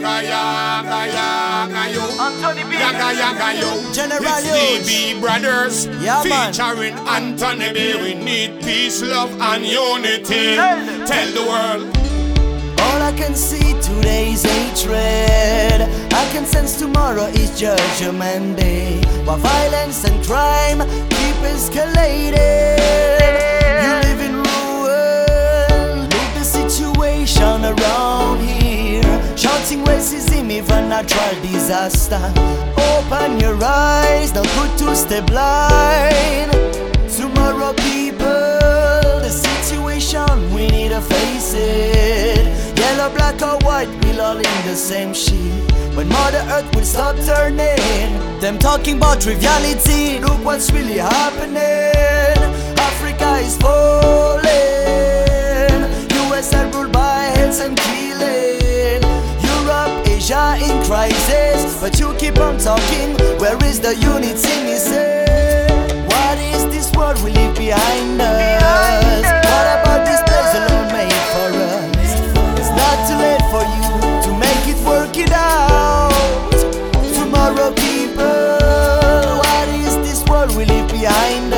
yaga, yaga, yaga, yo. Anthony B. Yaga, yaga, yo. General it's Huge. DB Brothers Yeah, man. featuring Anthony B. We need peace, love, and unity. Tell. Tell the world. All I can see today is hatred. I can sense tomorrow is judgment day. While violence and crime keep escalating. Racism, even a natural disaster. Open your eyes, not good to stay blind. Tomorrow, people, the situation we need to face it. Yellow, black, or white, we'll all in the same sheet. When Mother Earth will stop turning, them talking about triviality. Look what's really happening. Asia in crisis. But you keep on talking. Where is the unity? Me say, what is this world we leave behind us? What about this place alone made for us? It's not too late for you to make it work it out. Tomorrow, people, what is this world we leave behind us?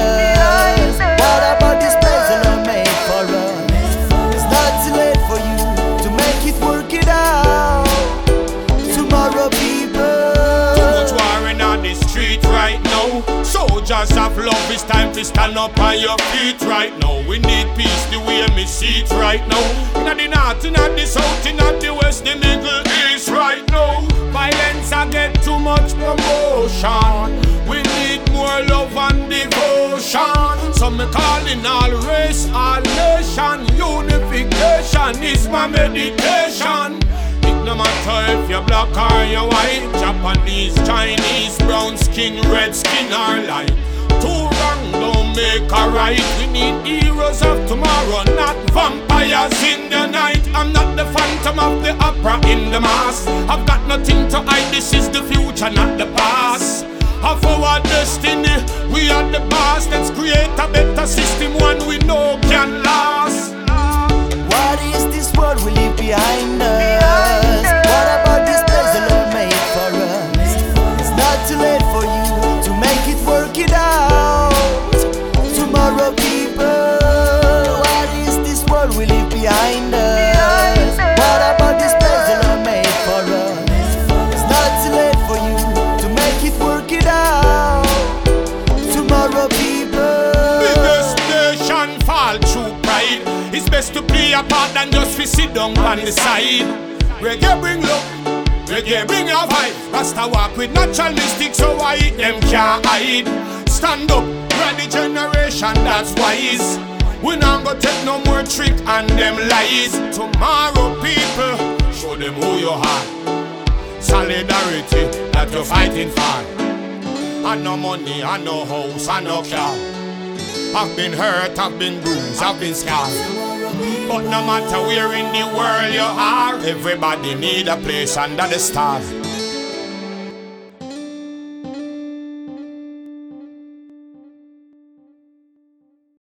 Right now. Soldiers of love, it's time to stand up on your feet right now. We need peace the way me see it right now. In the north, in the south, in the west, the middle east right now. Violence I get too much promotion. We need more love and devotion. So me calling all race, all nation. Unification is my meditation. It no matter if you're black or you're white, heroes of tomorrow, not vampires in the night. I'm not the phantom of the opera in the mask. I've got nothing to hide. This is the future, not the past. Of our destiny, we are the boss. Let's create a better system, one we best to play a part than just fi sit down on the side. Reggae bring love, reggae bring a vibe. Rasta walk with natural mystic, so eat them can't hide. Stand up, ready generation that's wise. We not go take no more trick and them lies. Tomorrow people, show them who you are. Solidarity that you're fighting for. I no money, I no house, I no car. I've been hurt, I've been bruised, I've been scarred. But no matter where in the world you are, everybody need a place under the star.